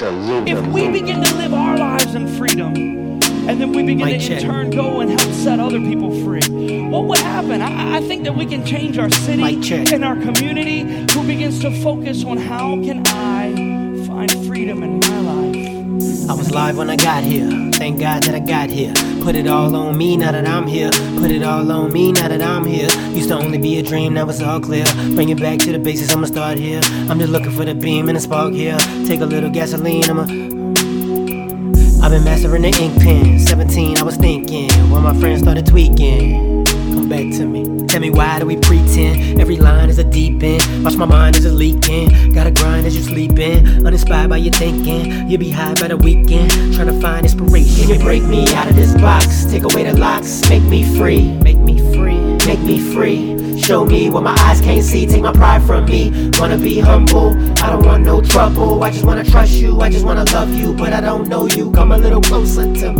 If we begin to live our lives in freedom, and then we begin Mic to check. in turn go and help set other people free, what would happen? I, I think that we can change our city and our community who begins to focus on how can I find freedom in my life. I was live when I got here. Thank God that I got here. Put it all on me now that I'm here. Put it all on me now that I'm here. Used to only be a dream, now it's all clear. Bring it back to the basics, I'ma start here. I'm just looking for the beam and the spark here. Take a little gasoline, I'ma. I've been mastering the ink pen. 17, I was thinking when my friends started tweaking. Come back to me. Tell me why do we pretend? Every line is a deep end. Watch my mind is just leaking. Gotta grind as you sleeping. Uninspired by your thinking. You be high by the weekend. Trying to find inspiration. You break me out of this box? Take away the locks. Make me free. Make me free. Make me free. Show me what my eyes can't see. Take my pride from me. Wanna be humble. I don't want no trouble. I just wanna trust you. I just wanna love you. But I don't know you. Come a little closer to me.